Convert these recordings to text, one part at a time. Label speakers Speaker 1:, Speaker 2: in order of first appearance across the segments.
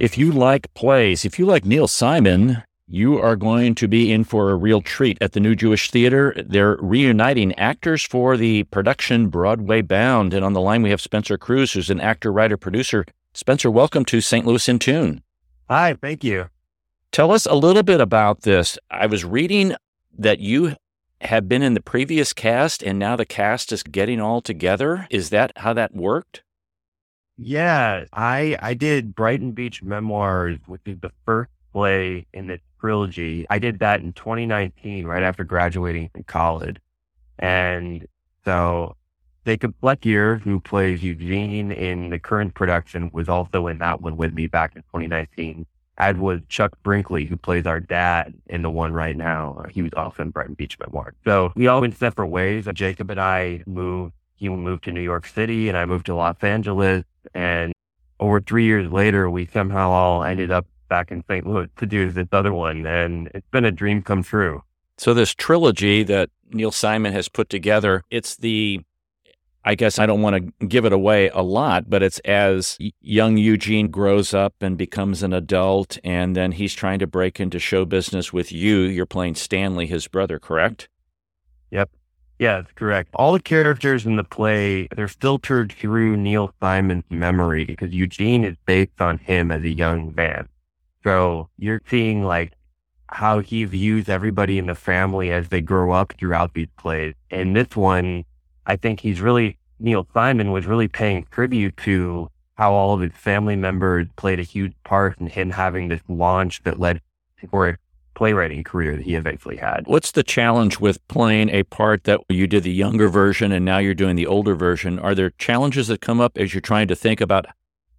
Speaker 1: If you like plays, if you like Neil Simon, you are going to be in for a real treat at the New Jewish Theater. They're reuniting actors for the production Broadway Bound. And on the line, we have Spencer Cruz, who's an actor, writer, producer. Spencer, welcome to St. Louis in Tune.
Speaker 2: Hi, thank you.
Speaker 1: Tell us a little bit about this. I was reading that you have been in the previous cast and now the cast is getting all together. Is that how that worked?
Speaker 2: Yeah, I I did Brighton Beach Memoirs, which is the first play in the trilogy. I did that in 2019, right after graduating from college. And so Jacob Flekier, who plays Eugene in the current production, was also in that one with me back in 2019 as was Chuck Brinkley, who plays our dad in the one right now. He was also in Brighton Beach Memoir. So we all went separate ways. Jacob and I moved. He moved to New York City and I moved to Los Angeles. And over three years later, we somehow all ended up back in St. Louis to do this other one. And it's been a dream come true.
Speaker 1: So this trilogy that Neil Simon has put together, it's the I guess I don't want to give it away a lot, but it's as young Eugene grows up and becomes an adult, and then he's trying to break into show business with you. You're playing Stanley, his brother, correct?
Speaker 2: Yep. Yeah, that's correct. All the characters in the play, they're filtered through Neil Simon's memory because Eugene is based on him as a young man. So you're seeing like how he views everybody in the family as they grow up throughout these plays. And this one, I think he's really, Neil Simon was really paying tribute to how all of his family members played a huge part in him having this launch that led for playwriting career that he eventually had.
Speaker 1: What's the challenge with playing a part that you did the younger version and now you're doing the older version? Are there challenges that come up as you're trying to think about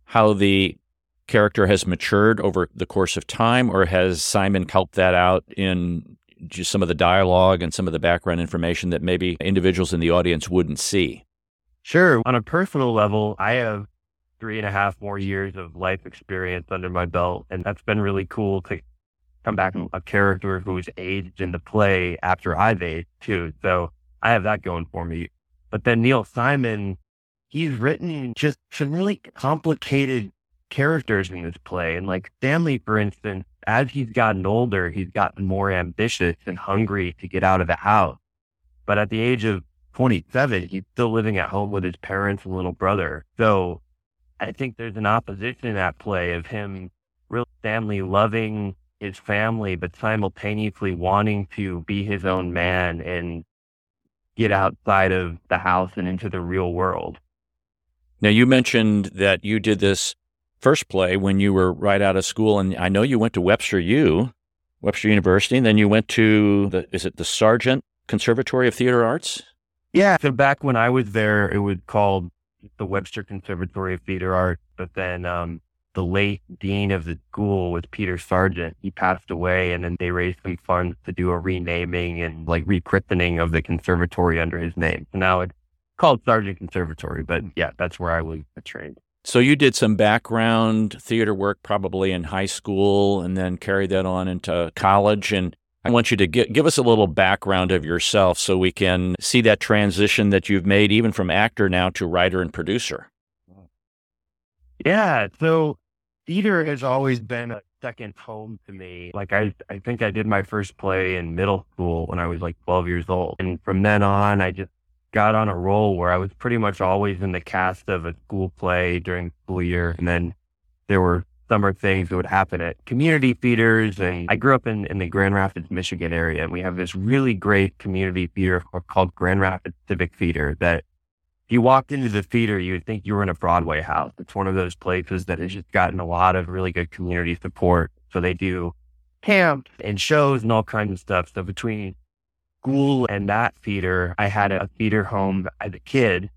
Speaker 1: how the character has matured over the course of time, or has Simon helped that out in just some of the dialogue and some of the background information that maybe individuals in the audience wouldn't see?
Speaker 2: Sure. On a personal level, I have three and a half more years of life experience under my belt. And that's been really cool to come back a character who's aged in the play after I've aged too. So I have that going for me. But then Neil Simon, he's written just some really complicated characters in this play. And like Stanley, for instance, as he's gotten older, he's gotten more ambitious and hungry to get out of the house. But at the age of 27, he's still living at home with his parents and little brother. So I think there's an opposition at play of him, real Stanley loving his family, but simultaneously wanting to be his own man and get outside of the house and into the real world.
Speaker 1: Now, you mentioned that you did this first play when you were right out of school, and I know you went to Webster U, Webster University, and then you went to the is it the Sargent Conservatory of Theater Arts?
Speaker 2: Yeah. So back when I was there, it was called the Webster Conservatory of Theater Arts, but then um, the late dean of the school was Peter Sargent. He passed away, and then they raised some funds to do a renaming and like rechristening of the conservatory under his name. So now it's called Sargent Conservatory, but yeah, that's where I was trained.
Speaker 1: So you did some background theater work probably in high school and then carried that on into college. And I want you to give, give us a little background of yourself so we can see that transition that you've made even from actor now to writer and producer.
Speaker 2: Yeah. So theater has always been a second home to me. Like I, I think I did my first play in middle school when I was like 12 years old. And from then on, I just got on a roll where I was pretty much always in the cast of a school play during school year. And then there were summer things that would happen at community theaters. And I grew up in, in the Grand Rapids, Michigan area. And we have this really great community theater called Grand Rapids Civic Theater that you walked into the theater, you would think you were in a Broadway house. It's one of those places that has just gotten a lot of really good community support. So they do camps and shows and all kinds of stuff. So between school and that theater, I had a theater home as a kid.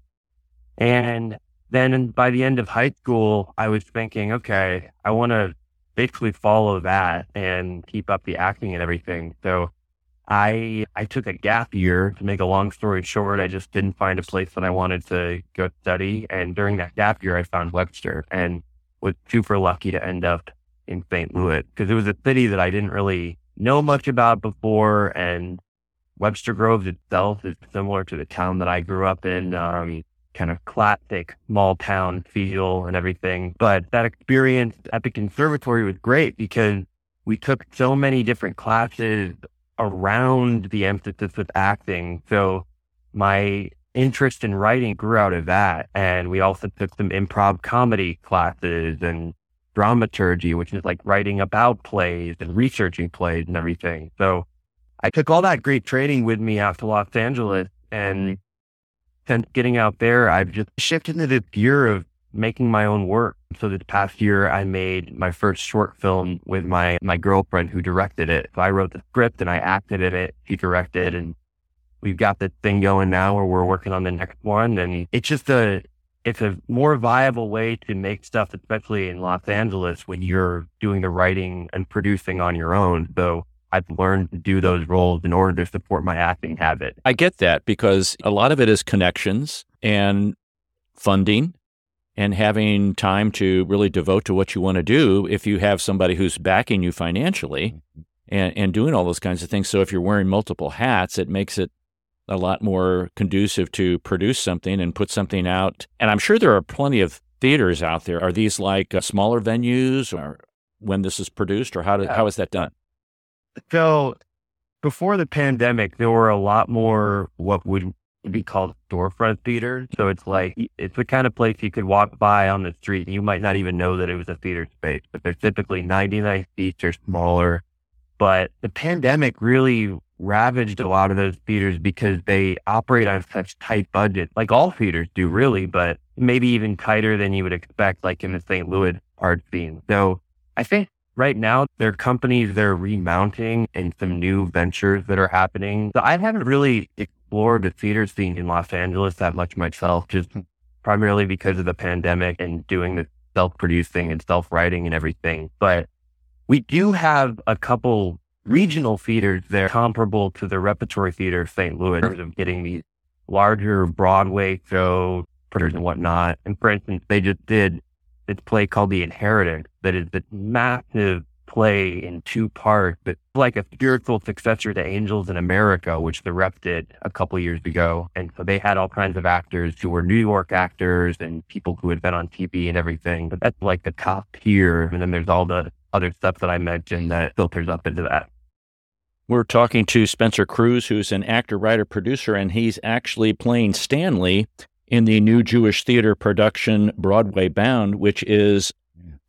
Speaker 2: And then by the end of high school, I was thinking, okay, I want to basically follow that and keep up the acting and everything. So I I took a gap year to make a long story short. I just didn't find a place that I wanted to go study. And during that gap year, I found Webster and was super lucky to end up in St. Louis because it was a city that I didn't really know much about before. And Webster Groves itself is similar to the town that I grew up in. Um, kind of classic small town feel and everything. But that experience at the conservatory was great because we took so many different classes around the emphasis of acting. So my interest in writing grew out of that. And we also took some improv comedy classes and dramaturgy, which is like writing about plays and researching plays and everything. So I took all that great training with me out to Los Angeles and since getting out there, I've just shifted into this gear of making my own work. So this past year, I made my first short film with my, my girlfriend who directed it. So I wrote the script and I acted in it. She directed and we've got this thing going now where we're working on the next one. And it's just a, it's a more viable way to make stuff, especially in Los Angeles when you're doing the writing and producing on your own. So I've learned to do those roles in order to support my acting habit.
Speaker 1: I get that because a lot of it is connections and funding and having time to really devote to what you want to do if you have somebody who's backing you financially mm-hmm. and, and doing all those kinds of things. So if you're wearing multiple hats, it makes it a lot more conducive to produce something and put something out. And I'm sure there are plenty of theaters out there. Are these like uh, smaller venues or when this is produced or how, do, how is that done?
Speaker 2: So before the pandemic, there were a lot more what would be called storefront theaters. So it's like it's the kind of place you could walk by on the street and you might not even know that it was a theater space. But they're typically 99 seats or smaller. But the pandemic really ravaged a lot of those theaters because they operate on such tight budget, like all theaters do really, but maybe even tighter than you would expect, like in the St. Louis art scene. So I think right now there are companies that are remounting and some new ventures that are happening. So I haven't really explored the theater scene in Los Angeles that much myself, just primarily because of the pandemic and doing the self-producing and self-writing and everything. But we do have a couple regional theaters there comparable to the repertory theater of St. Louis of getting these larger Broadway shows and whatnot. And for instance, they just did this play called The Inheritance that is this massive play in two parts but like a spiritual successor to Angels in America, which the rep did a couple years ago. And so they had all kinds of actors who were New York actors and people who had been on TV and everything. But that's like the top tier. And then there's all the other stuff that I mentioned that filters up into that.
Speaker 1: We're talking to Spencer Cruz, who's an actor, writer, producer, and he's actually playing Stanley in the new Jewish theater production Broadway Bound, which is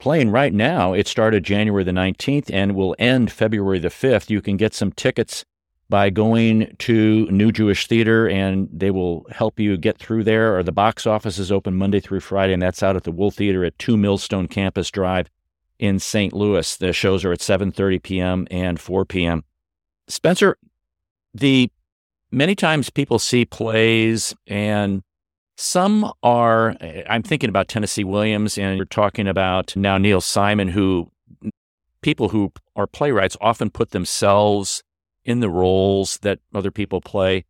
Speaker 1: playing right now. It started January the 19th and will end February the 5th. You can get some tickets by going to New Jewish Theater and they will help you get through there. Or the box office is open Monday through Friday, and that's out at the Wool Theater at 2 Millstone Campus Drive in St. Louis. The shows are at 7:30 p.m. and 4 p.m. Spencer, the many times people see plays and some are, eh, I'm thinking about Tennessee Williams, and you're talking about now Neil Simon, who people who are playwrights often put themselves in the roles that other people play.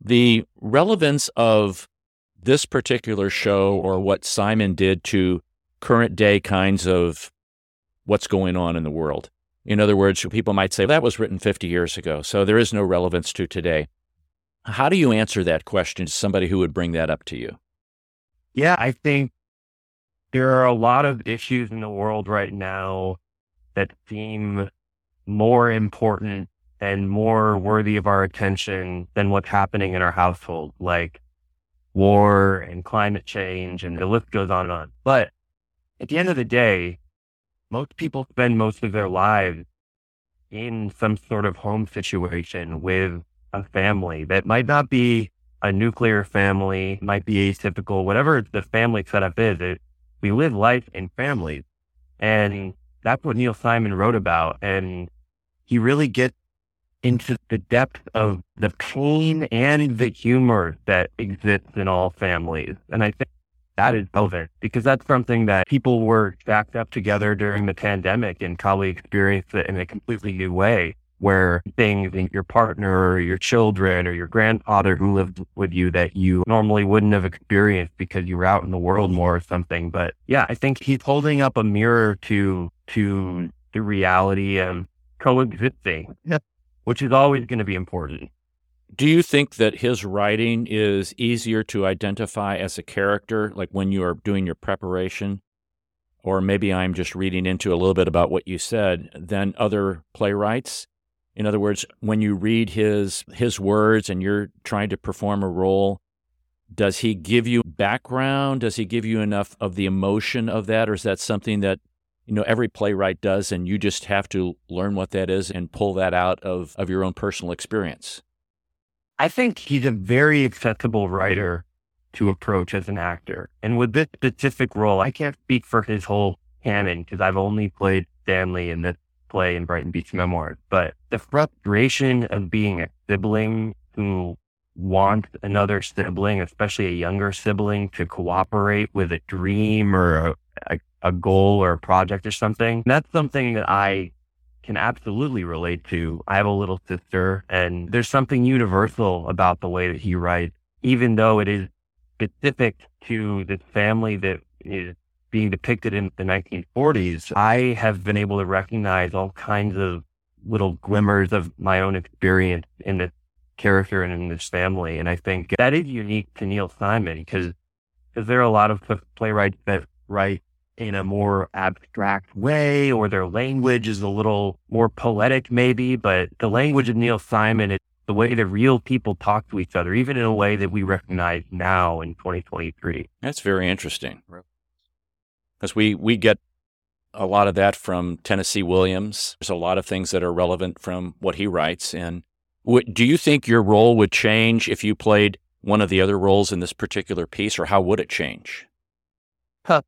Speaker 1: The relevance of this particular show or what Simon did to current day kinds of what's going on in the world. In other words, people might say that was written 50 years ago, so there is no relevance to today. How do you answer that question to somebody who would bring that up to you?
Speaker 2: Yeah, I think there are a lot of issues in the world right now that seem more important and more worthy of our attention than what's happening in our household, like war and climate change, and the list goes on and on. But at the end of the day, most people spend most of their lives in some sort of home situation with a family that might not be a nuclear family, might be atypical, whatever the family setup is. It, we live life in families. And that's what Neil Simon wrote about. And he really gets into the depth of the pain and the humor that exists in all families. And I think that is relevant because that's something that people were stacked up together during the pandemic and probably experienced it in a completely new way where things your partner or your children or your grandfather who lived with you that you normally wouldn't have experienced because you were out in the world more or something. But yeah, I think he's holding up a mirror to to the reality of coexisting, which is always going to be important.
Speaker 1: Do you think that his writing is easier to identify as a character, like when you are doing your preparation? Or maybe I'm just reading into a little bit about what you said than other playwrights? In other words, when you read his his words and you're trying to perform a role, does he give you background? Does he give you enough of the emotion of that, or is that something that you know every playwright does, and you just have to learn what that is and pull that out of of your own personal experience?
Speaker 2: I think he's a very accessible writer to approach as an actor, and with this specific role, I can't speak for his whole canon because I've only played Stanley in this play in Brighton Beach Memoirs, but the frustration of being a sibling who wants another sibling, especially a younger sibling, to cooperate with a dream or a, a, a goal or a project or something. That's something that I can absolutely relate to. I have a little sister, and there's something universal about the way that he writes, even though it is specific to this family that is being depicted in the 1940s, I have been able to recognize all kinds of little glimmers of my own experience in this character and in this family. And I think that is unique to Neil Simon because because there are a lot of playwrights that write in a more abstract way or their language is a little more poetic maybe, but the language of Neil Simon is the way that real people talk to each other, even in a way that we recognize now in 2023.
Speaker 1: That's very interesting because we we get a lot of that from Tennessee Williams. There's a lot of things that are relevant from what he writes. And w- do you think your role would change if you played one of the other roles in this particular piece, or how would it change?
Speaker 2: Huh.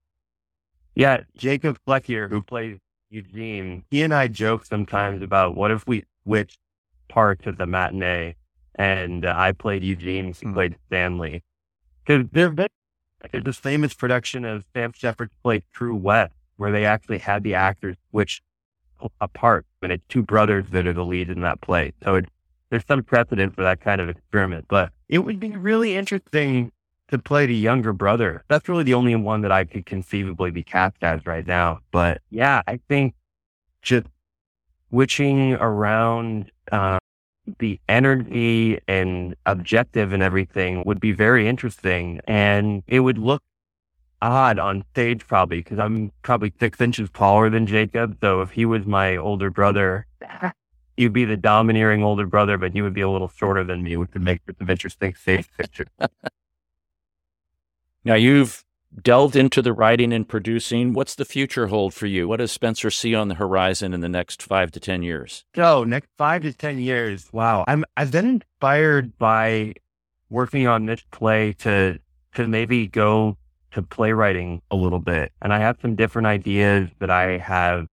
Speaker 2: Yeah, Jacob Flekier, who plays Eugene, he and I joke sometimes about what if we switched parts of the matinee and uh, I played Eugene, he mm. played Stanley. Because there have been there's this famous production of Sam Shepard's play True West, where they actually had the actors switch apart, and it's two brothers that are the lead in that play. So it, there's some precedent for that kind of experiment. But it would be really interesting to play the younger brother. That's really the only one that I could conceivably be cast as right now. But yeah, I think just switching around uh, the energy and objective and everything would be very interesting. And it would look odd on stage probably because I'm probably six inches taller than Jacob. So if he was my older brother, he'd be the domineering older brother, but he would be a little shorter than me, which would make for some interesting stage pictures.
Speaker 1: now you've delved into the writing and producing. What's the future hold for you? What does Spencer see on the horizon in the next five to 10 years?
Speaker 2: So, next five to 10 years, wow. I'm, I've been inspired by working on this play to, to maybe go to playwriting a little bit. And I have some different ideas that I have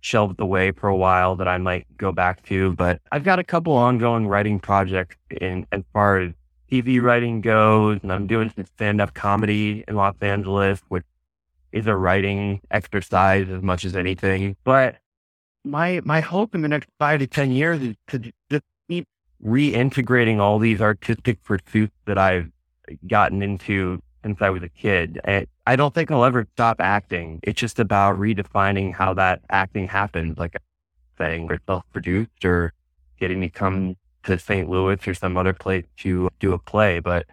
Speaker 2: shelved away for a while that I might go back to, but I've got a couple ongoing writing projects in as far as TV writing goes, and I'm doing some stand up comedy in Los Angeles, which is a writing exercise as much as anything. But my my hope in the next five to ten years is to just keep reintegrating all these artistic pursuits that I've gotten into since I was a kid. I don't think I'll ever stop acting. It's just about redefining how that acting happens, like saying we're self-produced or getting to come to St. Louis or some other place to do a play, but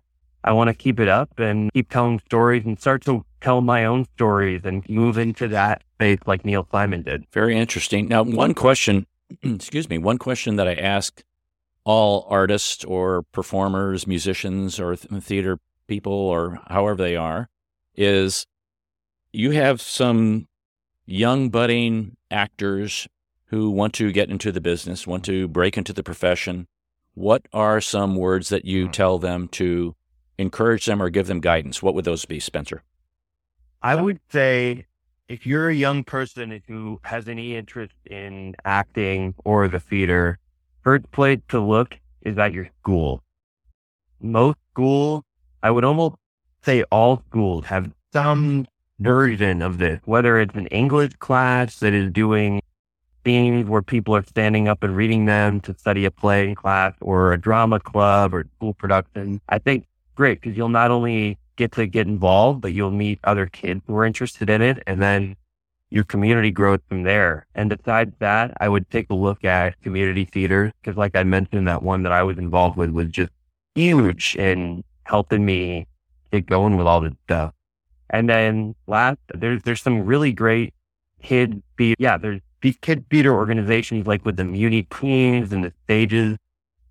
Speaker 2: I want to keep it up and keep telling stories and start to tell my own stories and move into that space like Neil Simon did.
Speaker 1: Very interesting. Now, one question, excuse me, one question that I ask all artists or performers, musicians or theater people or however they are is you have some young budding actors who want to get into the business, want to break into the profession, what are some words that you hmm. tell them to encourage them or give them guidance? What would those be, Spencer?
Speaker 2: I would say if you're a young person who has any interest in acting or the theater, first place to look is at your school. Most schools, I would almost say all schools have some version of this, whether it's an English class that is doing scenes where people are standing up and reading them to study a play class or a drama club or school production. I think great because you'll not only get to get involved, but you'll meet other kids who are interested in it. And then your community grows from there. And besides that, I would take a look at community theater because, like I mentioned, that one that I was involved with was just huge in helping me get going with all this stuff. And then last, there's there's some really great kid theater. Yeah, there's these kid theater organizations like with the Muny Queens and the Stages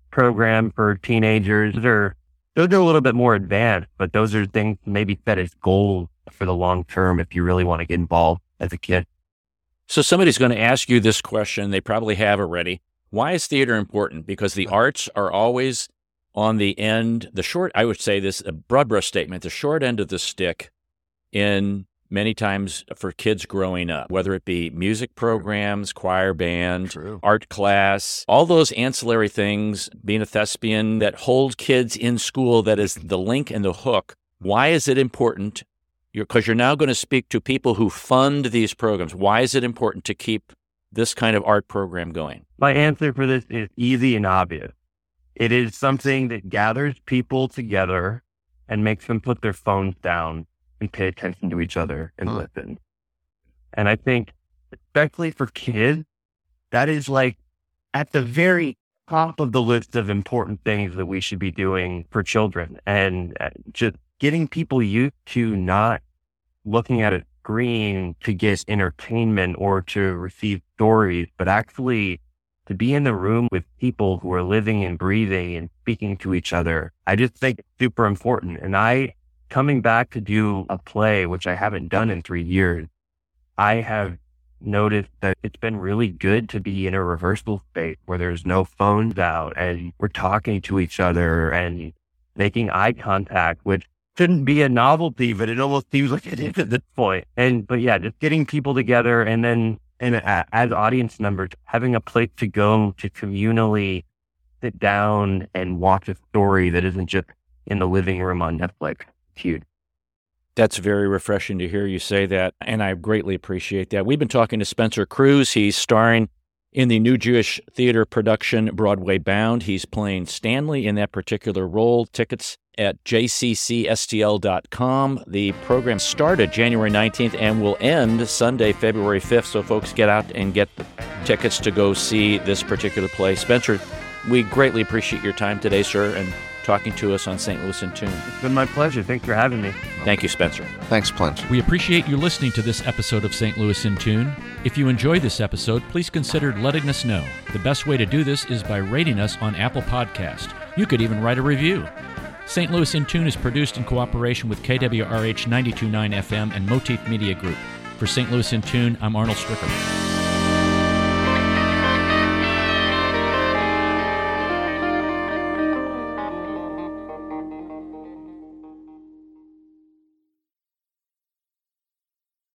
Speaker 2: program for teenagers. Those are those are a little bit more advanced, but those are things maybe set as goals for the long term if you really want to get involved as a kid.
Speaker 1: So somebody's going to ask you this question. They probably have already. Why is theater important? Because the arts are always on the end, the short, I would say this, a broad brush statement, the short end of the stick in many times for kids growing up, whether it be music programs, choir band,
Speaker 3: True.
Speaker 1: art class, all those ancillary things, being a thespian that hold kids in school, that is the link and the hook. Why is it important? Because you're, you're now going to speak to people who fund these programs. Why is it important to keep this kind of art program going?
Speaker 2: My answer for this is easy and obvious. It is something that gathers people together and makes them put their phones down and pay attention to each other and
Speaker 3: Huh.
Speaker 2: listen. And I think, especially for kids, that is like at the very top of the list of important things that we should be doing for children. And uh, just getting people used to not looking at a screen to get entertainment or to receive stories, but actually to be in the room with people who are living and breathing and speaking to each other. I just think it's super important. And I, coming back to do a play, which I haven't done in three years, I have noticed that it's been really good to be in a reversible space where there's no phones out and we're talking to each other and making eye contact, which shouldn't be a novelty, but it almost seems like it is at this point. And, but yeah, just getting people together and then, and as audience members, having a place to go to communally sit down and watch a story that isn't just in the living room on Netflix. Huge.
Speaker 1: That's very refreshing to hear you say that, and I greatly appreciate that. We've been talking to Spencer Cruz. He's starring in the New Jewish Theater production Broadway Bound. He's playing Stanley in that particular role. Tickets at jccstl.com. The program started January 19th and will end Sunday, February 5th. So, folks, get out and get tickets to go see this particular play. Spencer, we greatly appreciate your time today, sir, and talking to us on St. Louis in Tune.
Speaker 2: It's been my pleasure. Thanks for having me.
Speaker 1: Thank you, Spencer.
Speaker 3: Thanks, Plunge.
Speaker 4: We appreciate you listening to this episode of St. Louis in Tune. If you enjoyed this episode, please consider letting us know. The best way to do this is by rating us on Apple Podcast. You could even write a review. St. Louis in Tune is produced in cooperation with KWRH 929 FM and Motif Media Group. For St. Louis in Tune, I'm Arnold Stricker.